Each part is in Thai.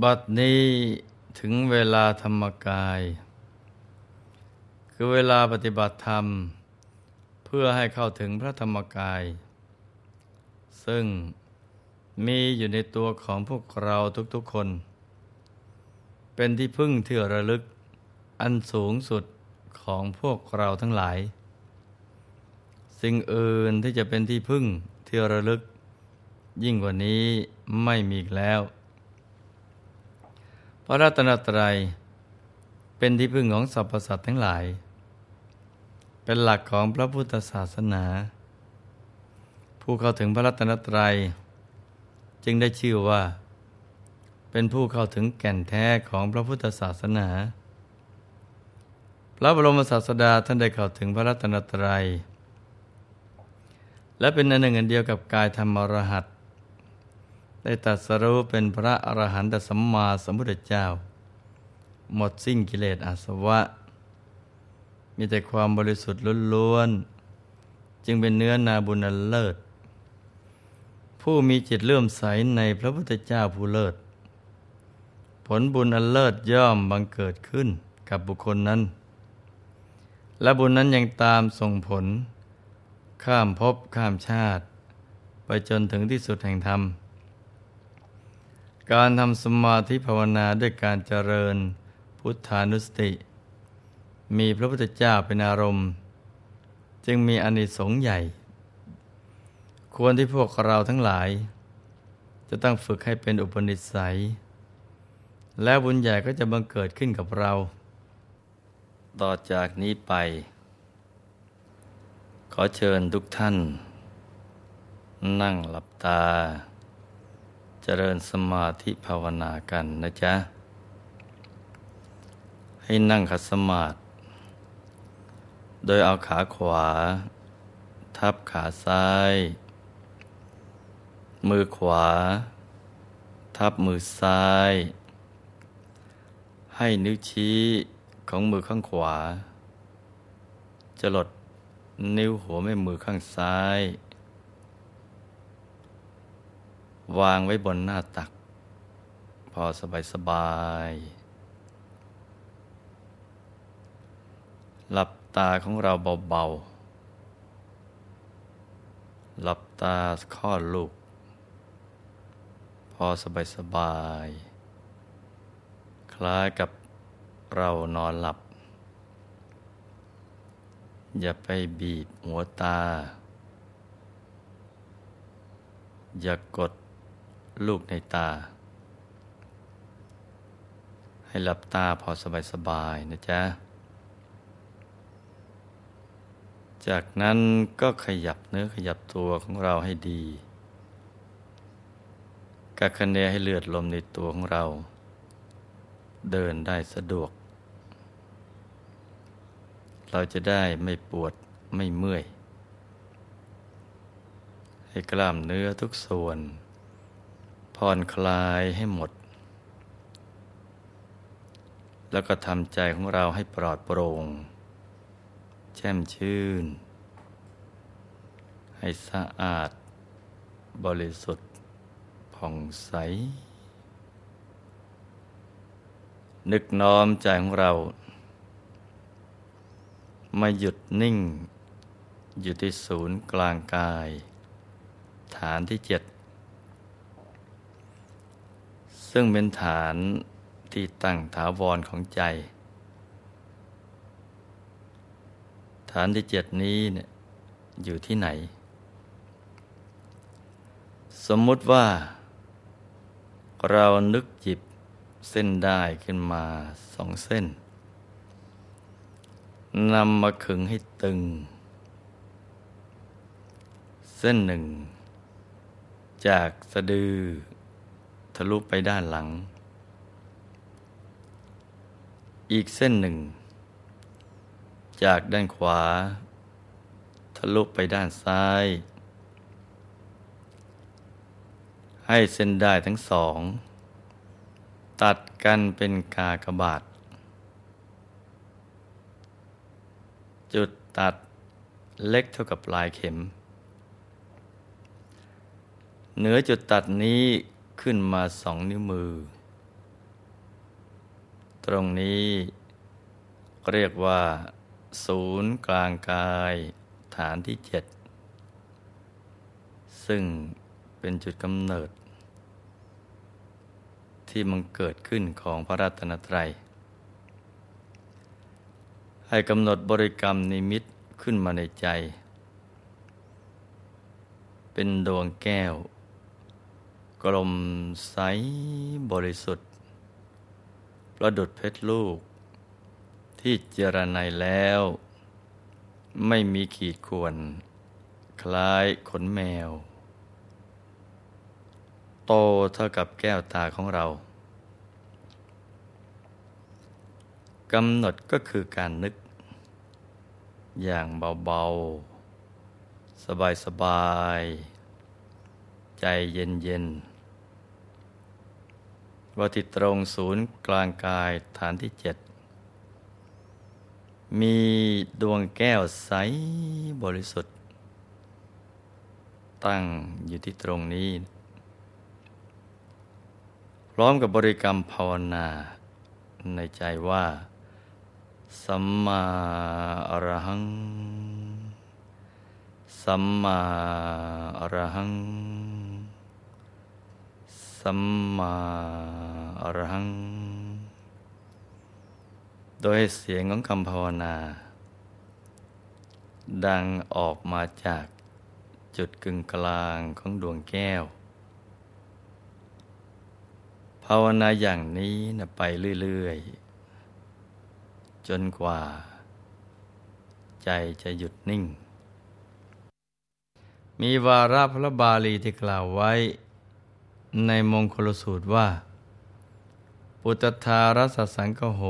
บัดนี้ถึงเวลาธรรมกาย คือเวลาปฏิบัติธรรม เพื่อให้เข้าถึงพระธรรมกาย ซึ่งมีอยู่ในตัวของพวกเราทุกๆคน เป็นที่พึ่งที่ระลึกอันสูงสุดของพวกเราทั้งหลาย สิ่งอื่นที่จะเป็นที่พึ่งที่ระลึก ยิ่งกว่านี้ไม่มีอีกแล้ว พระรัตนตรัยเป็นที่พึ่งของสรรพสัตว์ทั้งหลาย เป็นหลักของพระพุทธศาสนา ผู้เข้าถึงพระรัตนตรัย จึงได้ชื่อว่า เป็นผู้เข้าถึงแก่นแท้ของพระพุทธศาสนา พระบรมศาสดาท่านได้เข้าถึงพระรัตนตรัยและเป็นอันหนึ่งอันเดียวกับกายธรรมรหัส ได้ตัดสรู้เป็นพระอรหันตสัมมาสัมพุทธเจ้า หมดสิ้นกิเลสอาสวะ มีแต่ความบริสุทธิ์ล้วนๆจึงเป็นเนื้อนาบุญอันเลิศ ผู้มีจิตเลื่อมใสในพระพุทธเจ้าผู้เลิศ ผลบุญอันเลิศย่อมบังเกิดขึ้นกับบุคคลนั้น และบุญนั้นยังตามส่งผล ข้ามภพข้ามชาติ ไปจนถึงที่สุดแห่งธรรม การทำสมาธิภาวนาด้วยการเจริญพุทธานุสติ มีพระพุทธเจ้าเป็นอารมณ์ จึงมีอานิสงส์ใหญ่ ควรที่พวกเราทั้งหลาย จะต้องฝึกให้เป็นอุปนิสัย และบุญใหญ่ก็จะบังเกิดขึ้นกับเรา ต่อจากนี้ไป ขอเชิญทุกท่าน นั่งหลับตา เจริญสมาธิภาวนากันนะจ๊ะ ให้นั่งขัดสมาธิโดยเอาขาขวา ทับขาซ้าย มือขวา ทับมือซ้าย ให้นิ้วชี้ของมือข้างขวา จะลดนิ้วหัวแม่มือข้างซ้าย วางไว้บนหน้าตัก พอสบายสบาย หลับตาของเราเบาๆ หลับตาข้อลูก พอสบายสบาย คล้ายกับเรานอนหลับ อย่าไปบีบหัวตา อย่ากด ลูกในตา ให้หลับตาพอสบายๆนะจ๊ะ จากนั้นก็ขยับเนื้อขยับตัวของเราให้ดีกักคะเนให้เลือดลมในตัวของเรา เดินได้สะดวก เราจะได้ไม่ปวดไม่เมื่อย ให้กล้ามเนื้อทุกส่วน ผ่อนคลายให้หมด แล้วก็ทำใจของเราให้ปลอดโปร่ง แช่มชื่น ให้สะอาด บริสุทธิ์ผ่องใส นึกน้อมใจของเรา มาหยุดนิ่ง อยู่ที่ศูนย์กลางกาย ฐานที่เจ็ด ซึ่งเป็นฐานที่ตั้งถาวรของใจ ฐานที่เจ็ดนี้เนี่ยอยู่ที่ไหน สมมุติว่า เรานึกจิบเส้นได้ขึ้นมาสองเส้นนำมาขึงให้ตึง เส้นหนึ่ง จากสะดือะลุไปด้านหลัง อีกเส้นหนึ่ง จากด้านขวา ทะลุไปด้านซ้าย ให้เส้นได้ทั้งสอง ตัดกันเป็นกากบาท จุดตัดเล็กเท่ากับปลายเข็ม เหนือจุดตัดนี้ ขึ้นมาสองนิ้วมือ ตรงนี้เรียกว่า ศูนย์กลางกายฐานที่เจ็ดซึ่งเป็นจุดกำเนิด ที่มันเกิดขึ้นของพระรัตนตรัย ให้กำหนดบริกรรมนิมิตขึ้นมาในใจ เป็นดวงแก้ว กลมใสบริสุทธิ์ ประดุดเพชรลูก ที่เจรไนแล้ว ไม่มีขีดข่วน คล้ายขนแมว โตเท่ากับแก้วตาของเรากำหนดก็คือการนึก อย่างเบา ๆ สบาย ๆ ใจเย็น ๆ ว่าที่ตรงศูนย์กลางกายฐานที่เจ็ดมีดวงแก้วใสบริสุทธิ์ ตั้งอยู่ที่ตรงนี้ พร้อมกับบริกรรมภาวนา ในใจว่า สัมมาอรหัง สัมมาอรหัง สัมมาอรัง โดยเสียงของคำภาวนา ดังออกมาจากจุดกึ่งกลางของดวงแก้ว ภาวนาอย่างนี้นะไปเรื่อยๆ จนกว่า ใจจะหยุดนิ่ง มีวาระพระบาลีที่กล่าวไว้ ในมงคลสูตรว่า ปุตธารสสังกโห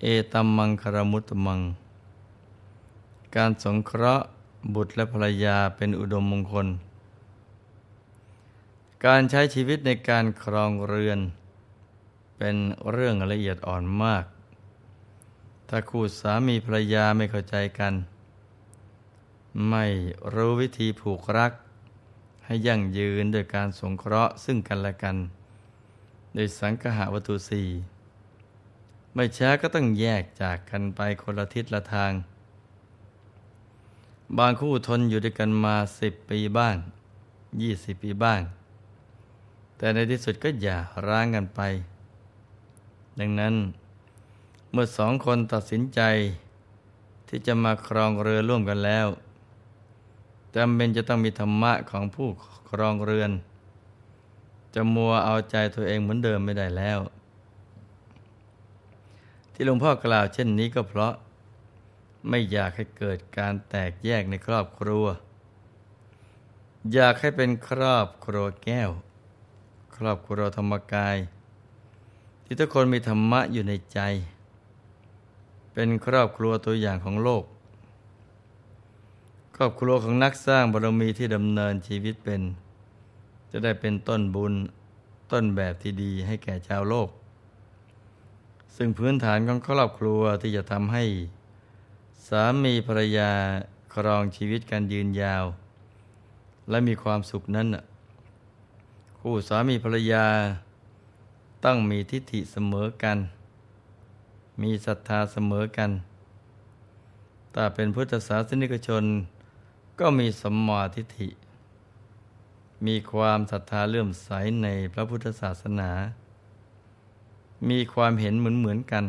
เอตัมมังคารมุตมัง การสงเคราะห์บุตรและภรรยาเป็นอุดมมงคล การใช้ชีวิตในการครองเรือน เป็นเรื่องละเอียดอ่อนมาก ถ้าคู่สามีภรรยาไม่เข้าใจกัน ไม่รู้วิธีผูกรัก ให้ยั่งยืนโดยการสงเคราะห์ซึ่งกันและกัน โดยสังคหวัตถุสี่ไม่ช้าก็ต้องแยกจากกันไปคนละทิศละทาง บางคู่ทนอยู่ด้วยกันมาสิบปีบ้างยี่สิบปีบ้าง แต่ในที่สุดก็อย่าร้างกันไป ดังนั้นเมื่อสองคนตัดสินใจที่จะมาครองเรือร่วมกันแล้ว จำเป็นจะต้องมีธรรมะของผู้ครองเรือน จะมัวเอาใจตัวเองเหมือนเดิมไม่ได้แล้ว ที่หลวงพ่อกล่าวเช่นนี้ก็เพราะไม่อยากให้เกิดการแตกแยกในครอบครัว อยากให้เป็นครอบครัวแก้ว ครอบครัวธรรมกาย ที่ทุกคนมีธรรมะอยู่ในใจ เป็นครอบครัวตัวอย่างของโลก รอบครัวของนักสร้างบารมีที่ดำเนินชีวิตเป็น จะได้เป็นต้นบุญต้นแบบที่ดีให้แก่ชาวโลก ซึ่งพื้นฐานของครอบครัวที่จะทำให้ สามีภรรยาครองชีวิตกันยืนยาว และมีความสุขนั้นคู่สามีภรรยาต้องมีทิฏฐิเสมอกัน มีศรัทธาเสมอกันถ้าเป็นพุทธศาสนิกชน ก็มีสมมาทิฏฐิ มีความศรัทธาเลื่อมใสในพระพุทธศาสนา มีความเห็นเหมือนเหมือนกัน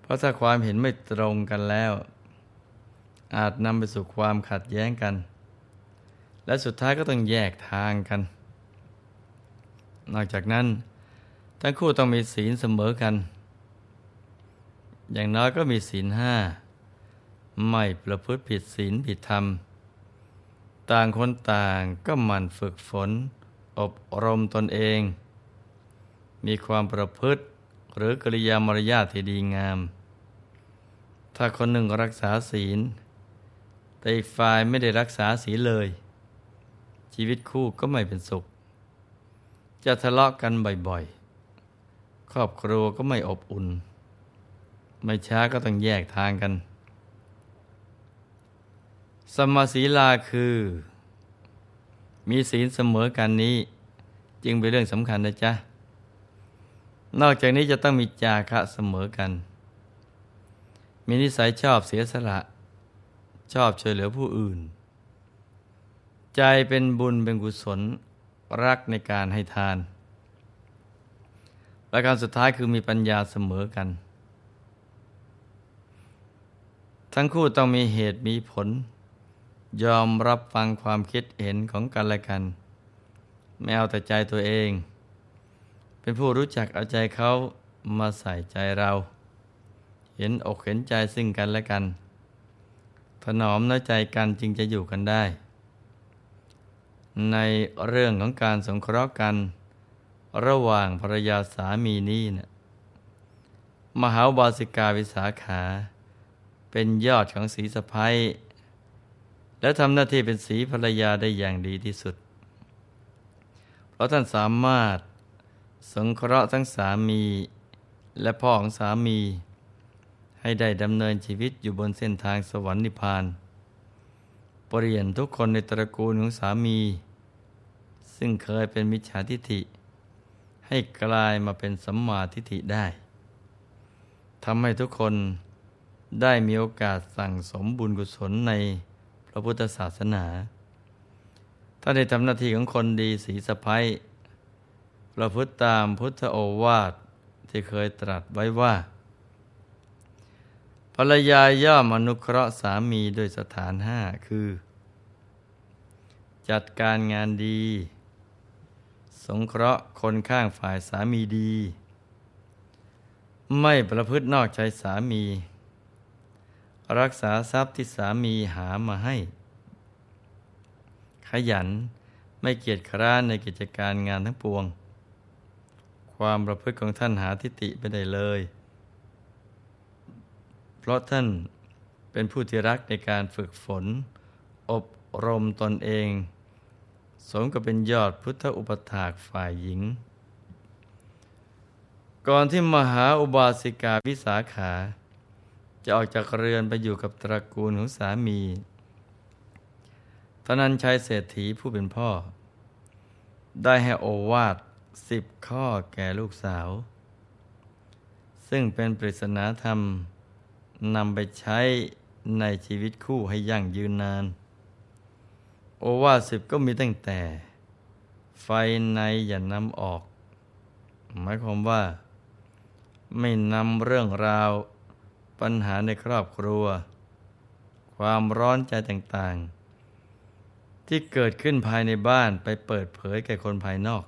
เพราะถ้าความเห็นไม่ตรงกันแล้ว อาจนำไปสู่ความขัดแย้งกัน และสุดท้ายก็ต้องแยกทางกัน นอกจากนั้น ทั้งคู่ต้องมีศีลเสมอกัน อย่างน้อยก็มีศีลห้า ไม่ประพฤติผิดศีลผิดธรรม ต่างคนต่างก็หมั่นฝึกฝน อบรมตนเอง มีความประพฤติหรือกริยามารยาทที่ดีงาม ถ้าคนหนึ่งรักษาศีล แต่อีกฝ่ายไม่ได้รักษาศีลเลย ชีวิตคู่ก็ไม่เป็นสุข จะทะเลาะกันบ่อยๆ ครอบครัวก็ไม่อบอุ่น ไม่ช้าก็ต้องแยกทางกัน สมาศีลาคือ มีศีลเสมอกันนี้ จึงเป็นเรื่องสำคัญนะจ๊ะ นอกจากนี้จะต้องมีจาคะเสมอกัน มีนิสัยชอบเสียสละ ชอบช่วยเหลือผู้อื่น ใจเป็นบุญเป็นกุศลรักในการให้ทาน และการสุดท้ายคือมีปัญญาเสมอกัน ทั้งคู่ต้องมีเหตุมีผล ยอมรับฟังความคิดเห็นของกันและกัน ไม่เอาแต่ใจตัวเอง เป็นผู้รู้จักเอาใจเขามาใส่ใจเรา เห็นอกเห็นใจซึ่งกันและกัน ถนอมน้อยใจกันจึงจะอยู่กันได้ ในเรื่องของการสงเคราะห์กัน ระหว่างภรรยาสามีนี้นะมหาบาสิกาวิสาขา เป็นยอดของสีสะพ้ย และทำหน้าที่เป็นสีภรรยาได้อย่างดีที่สุด เพราะท่านสามารถสงเคราะห์ทั้งสามีและพ่อของสามี ให้ได้ดำเนินชีวิตอยู่บนเส้นทางสวรรค์นิพพานเปลี่ยนทุกคนในตระกูลของสามี ซึ่งเคยเป็นมิจฉาทิฐิ ให้กลายมาเป็นสัมมาทิฏฐิได้ทำให้ทุกคนได้มีโอกาสสั่งสมบุญกุศลใน พระพุทธศาสนาถ้าได้ทำหน้าที่ของคนดีสีสะพ้ยประพฤติตามพุทธโอวาทที่เคยตรัสไว้ว่า ภรรยาย่อมอนุเคราะห์สามีโดยสถานห้าคือ จัดการงานดี สงเคราะห์คนข้างฝ่ายสามีดี ไม่ประพฤตินอกใจสามี รักษาทรัพย์ที่สามีหามาให้ ขยันไม่เกียจคร้านในกิจการงานทั้งปวง ความประพฤติของท่านหาทิฏฐิไม่ได้เลย เพราะท่านเป็นผู้ที่รักในการฝึกฝน อบรมตนเอง สมกับเป็นยอดพุทธอุปถากฝ่ายหญิง ก่อนที่มหาอุบาสิกาวิสาขา จะออกจากเรือนไปอยู่กับตระกูลของสามีท่านั้นชายเศรษฐีผู้เป็นพ่อ ได้ให้โอวาทสิบข้อแก่ลูกสาว ซึ่งเป็นปริศนาธรรมนำไปใช้ในชีวิตคู่ให้ยั่งยืนนาน โอวาสิบก็มีตั้งแต่ ไฟในอย่านำออก หมายความว่า ไม่นำเรื่องราว ปัญหาในครอบครัว ความร้อนใจต่างๆ ที่เกิดขึ้นภายในบ้านไปเปิดเผยแก่คนภายนอก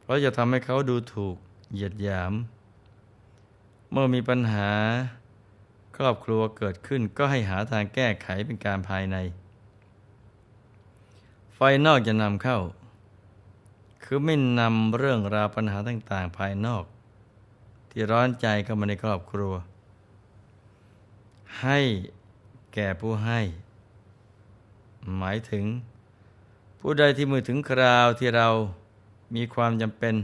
เพราะจะทำให้เขาดูถูกเหยียดหยาม เมื่อมีปัญหาครอบครัวเกิดขึ้นก็ให้หาทางแก้ไขเป็นการภายใน ไฟนอกจะนำเข้า คือไม่นำเรื่องราวปัญหาต่างๆ ภายนอก ที่ร้อนใจเข้ามาในครอบครัว ให้แก่ผู้ให้ หมายถึง ผู้ใดที่มือถึงคราวที่เรามีความจำเป็น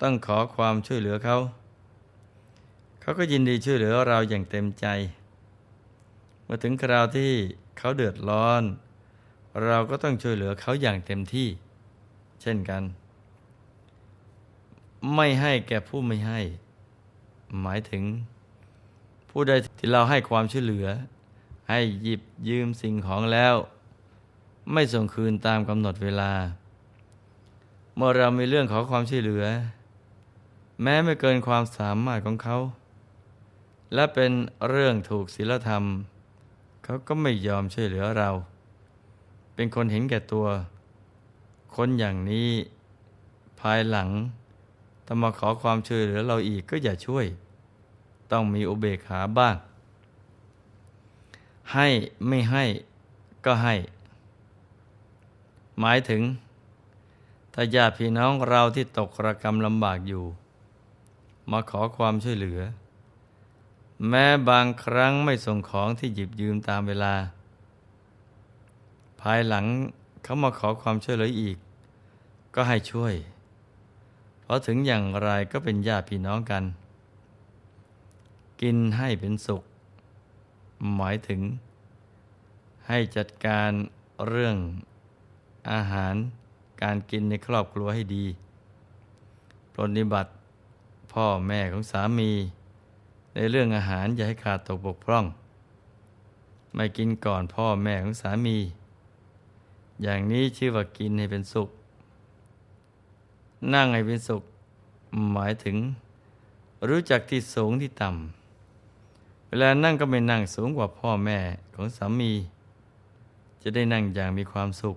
ต้องขอความช่วยเหลือเขา เขาก็ยินดีช่วยเหลือเราอย่างเต็มใจ เมื่อถึงคราวที่เขาเดือดร้อน เราก็ต้องช่วยเหลือเขาอย่างเต็มที่ เช่นกัน ไม่ให้แก่ผู้ไม่ให้ หมายถึง ผู้ใดที่เราให้ความช่วยเหลือ ให้หยิบยืมสิ่งของแล้ว ไม่ส่งคืนตามกำหนดเวลา เมื่อเรามีเรื่องขอความช่วยเหลือ แม้ไม่เกินความสามารถของเขา และเป็นเรื่องถูกศีลธรรม เขาก็ไม่ยอมช่วยเหลือเรา เป็นคนเห็นแก่ตัว คนอย่างนี้ภายหลังถ้ามาขอความช่วยเหลือเราอีกก็อย่าช่วย ต้องมีอุเบกขาบ้าง ให้ไม่ให้ก็ให้ หมายถึง ถ้าญาติพี่น้องเราที่ตกระกรรมลำบากอยู่ มาขอความช่วยเหลือ แม้บางครั้งไม่ส่งของที่หยิบยืมตามเวลา ภายหลังเขามาขอความช่วยเหลืออีก ก็ให้ช่วย เพราะถึงอย่างไรก็เป็นญาติพี่น้องกัน กินให้เป็นสุข หมายถึง ให้จัดการเรื่องอาหารการกินในครอบครัวให้ดี ปรนิบัติพ่อแม่ของสามี ในเรื่องอาหารอย่าให้ขาดตกบกพร่อง ไม่กินก่อนพ่อแม่ของสามี อย่างนี้ชื่อว่ากินให้เป็นสุข นั่งให้เป็นสุข หมายถึง รู้จักที่สูงที่ต่ำ ลานั่งก็ไม่นั่งสูงกว่าพ่อแม่ของสามี จะได้นั่งอย่างมีความสุข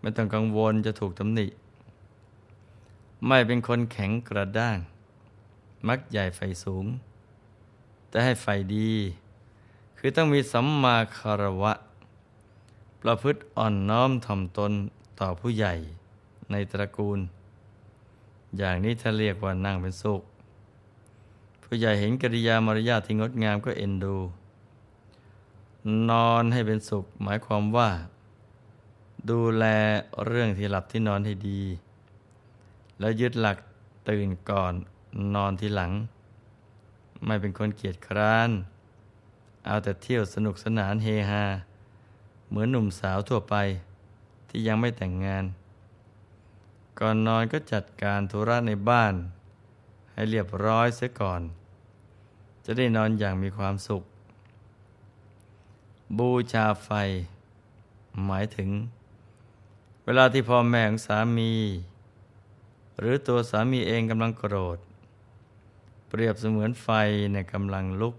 ไม่ต้องกังวลจะถูกตำหนิ ไม่เป็นคนแข็งกระด้าง มักใหญ่ไฟสูง แต่ให้ไฟดี คือต้องมีสัมมาคารวะ ประพฤติอ่อนน้อมถ่อมตนต่อผู้ใหญ่ในตระกูล อย่างนี้ถ้าเรียกว่านั่งเป็นสุข ผู้ใหญ่เห็นกิริยามารยาทที่งดงามก็เอ็นดู นอนให้เป็นสุข หมายความว่า ดูแลเรื่องที่หลับที่นอนให้ดี แล้วยึดหลักตื่นก่อนนอนทีหลัง ไม่เป็นคนเกียจคร้าน เอาแต่เที่ยวสนุกสนานเฮฮา เหมือนหนุ่มสาวทั่วไปที่ยังไม่แต่งงาน ก่อนนอนก็จัดการธุระในบ้าน ให้เรียบร้อยเสียก่อน จะได้นอนอย่างมีความสุข บูชาไฟ หมายถึง เวลาที่พ่อแม่ของสามี หรือตัวสามีเองกำลังโกรธ เปรียบเสมือนไฟในกำลังลุก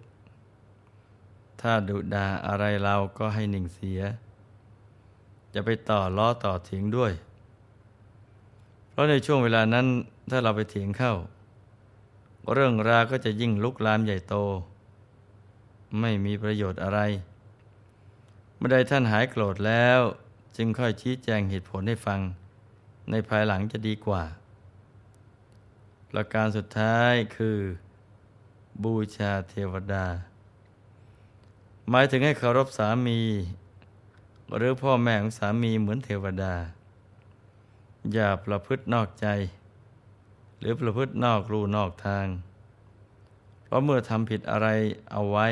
ถ้าดุดาอะไรเราก็ให้หนิ่งเสีย จะไปต่อล้อต่อเถียงด้วย เพราะในช่วงเวลานั้นถ้าเราไปเถียงเข้า เรื่องราวก็จะยิ่งลุกลามใหญ่โต ไม่มีประโยชน์อะไร เมื่อใดท่านหายโกรธแล้ว จึงค่อยชี้แจงเหตุผลให้ฟัง ในภายหลังจะดีกว่า ประการสุดท้ายคือ บูชาเทวดา หมายถึงให้เคารพสามี หรือพ่อแม่ของสามีเหมือนเทวดา อย่าประพฤตินอกใจ หรือประพฤตินอกรูนอกทาง เพราะเมื่อทำผิดอะไรเอาไว้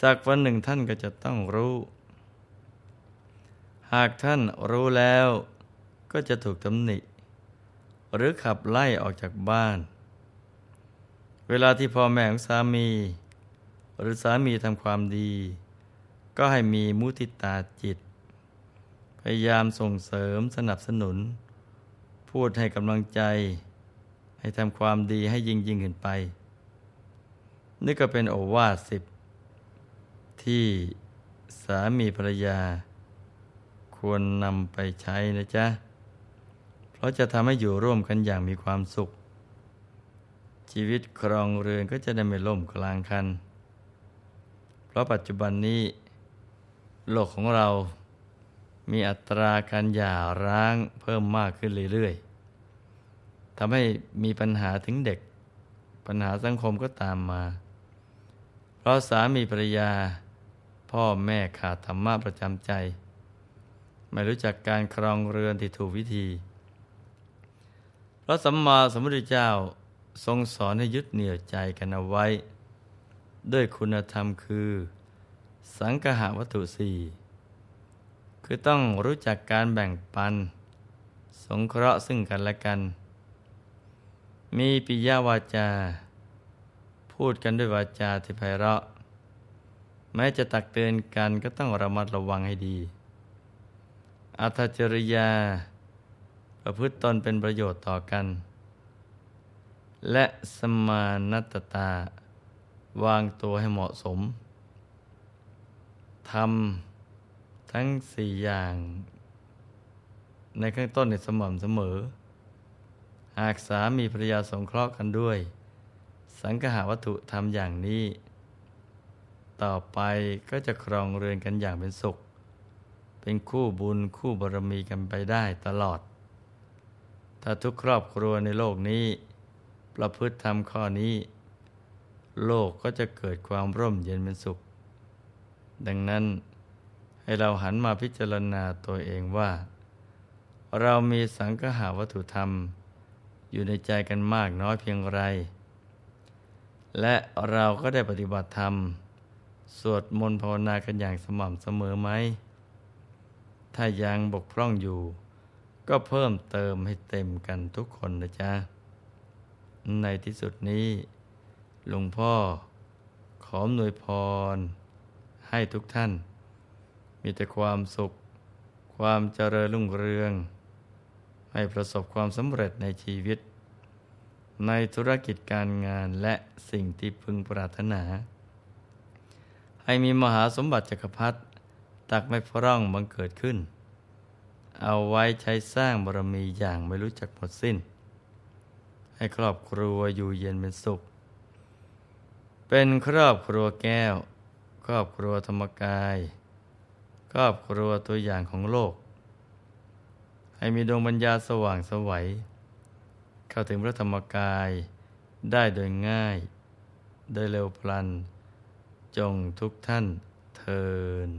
สักวันหนึ่งท่านก็จะต้องรู้ หากท่านรู้แล้วก็จะถูกตำหนิ หรือขับไล่ออกจากบ้าน เวลาที่พ่อแม่ของสามี หรือสามีทำความดี ก็ให้มีมุติตาจิต พยายามส่งเสริมสนับสนุน พูดให้กำลังใจ ให้ทำความดีให้ยิ่งยิ่งขึ้นไป นี่ก็เป็นโอวาทสิบที่สามีภรรยา ควรนำไปใช้นะจ๊ะ เพราะจะทำให้อยู่ร่วมกันอย่างมีความสุข ชีวิตครองเรือนก็จะได้ไม่ล่มกลางคัน เพราะปัจจุบันนี้ โลกของเรามีอัตราการหย่าร้างเพิ่มมากขึ้นเรื่อยๆ ทำให้มีปัญหาถึงเด็ก ปัญหาสังคมก็ตามมา เพราะสามีภรรยา พ่อแม่ขาดธรรมะประจำใจ ไม่รู้จักการครองเรือนที่ถูกวิธีพระสัมมาสัมพุทธเจ้าทรงสอนให้ยึดเหนี่ยวใจกันเอาไว้ ด้วยคุณธรรมคือ สังคหวัตถุสี่คือต้องรู้จักการแบ่งปัน สงเคราะห์ซึ่งกันและกัน มีปิยวาจา พูดกันด้วยวาจาที่ไพเราะ แม้จะตักเตือนกันก็ต้องระมัดระวังให้ดี อัตจริยา ประพฤติตนเป็นประโยชน์ต่อกัน และสมานัตตา วางตัวให้เหมาะสมทำทั้งสี่อย่าง ในข้างต้นในสม่ำเสมอ หากสามีภรรยาสงเคราะห์กันด้วย สังหาวัตถุทำอย่างนี้ ต่อไปก็จะครองเรือนกันอย่างเป็นสุข เป็นคู่บุญคู่บารมีกันไปได้ตลอด ถ้าทุกครอบครัวในโลกนี้ ประพฤติทำข้อนี้ โลกก็จะเกิดความร่มเย็นเป็นสุข ดังนั้นให้เราหันมาพิจารณาตัวเองว่า เรามีสังหาวัตถุธรรม อยู่ในใจกันมากน้อยเพียงไร และเราก็ได้ปฏิบัติธรรม สวดมนต์ภาวนากันอย่างสม่ำเสมอไหม ถ้ายังบกพร่องอยู่ ก็เพิ่มเติมให้เต็มกันทุกคนนะจ๊ะ ในที่สุดนี้หลวงพ่อขอหน่วยพร ให้ทุกท่าน มีแต่ความสุข ความเจริญรุ่งเรือง ให้ประสบความสำเร็จในชีวิต ในธุรกิจการงานและสิ่งที่พึงปรารถนา ให้มีมหาสมบัติจักรพรรดิตักไม่พร่องบังเกิดขึ้น เอาไว้ใช้สร้างบารมีอย่างไม่รู้จักหมดสิ้น ให้ครอบครัวอยู่เย็นเป็นสุข เป็นครอบครัวแก้ว ครอบครัวธรรมกาย ครอบครัวตัวอย่างของโลก ให้มีดวงปัญญาสว่างสวัย เข้าถึงพระธรรมกายได้โดยง่าย โดยเร็วพลัน จงทุกท่านเทิน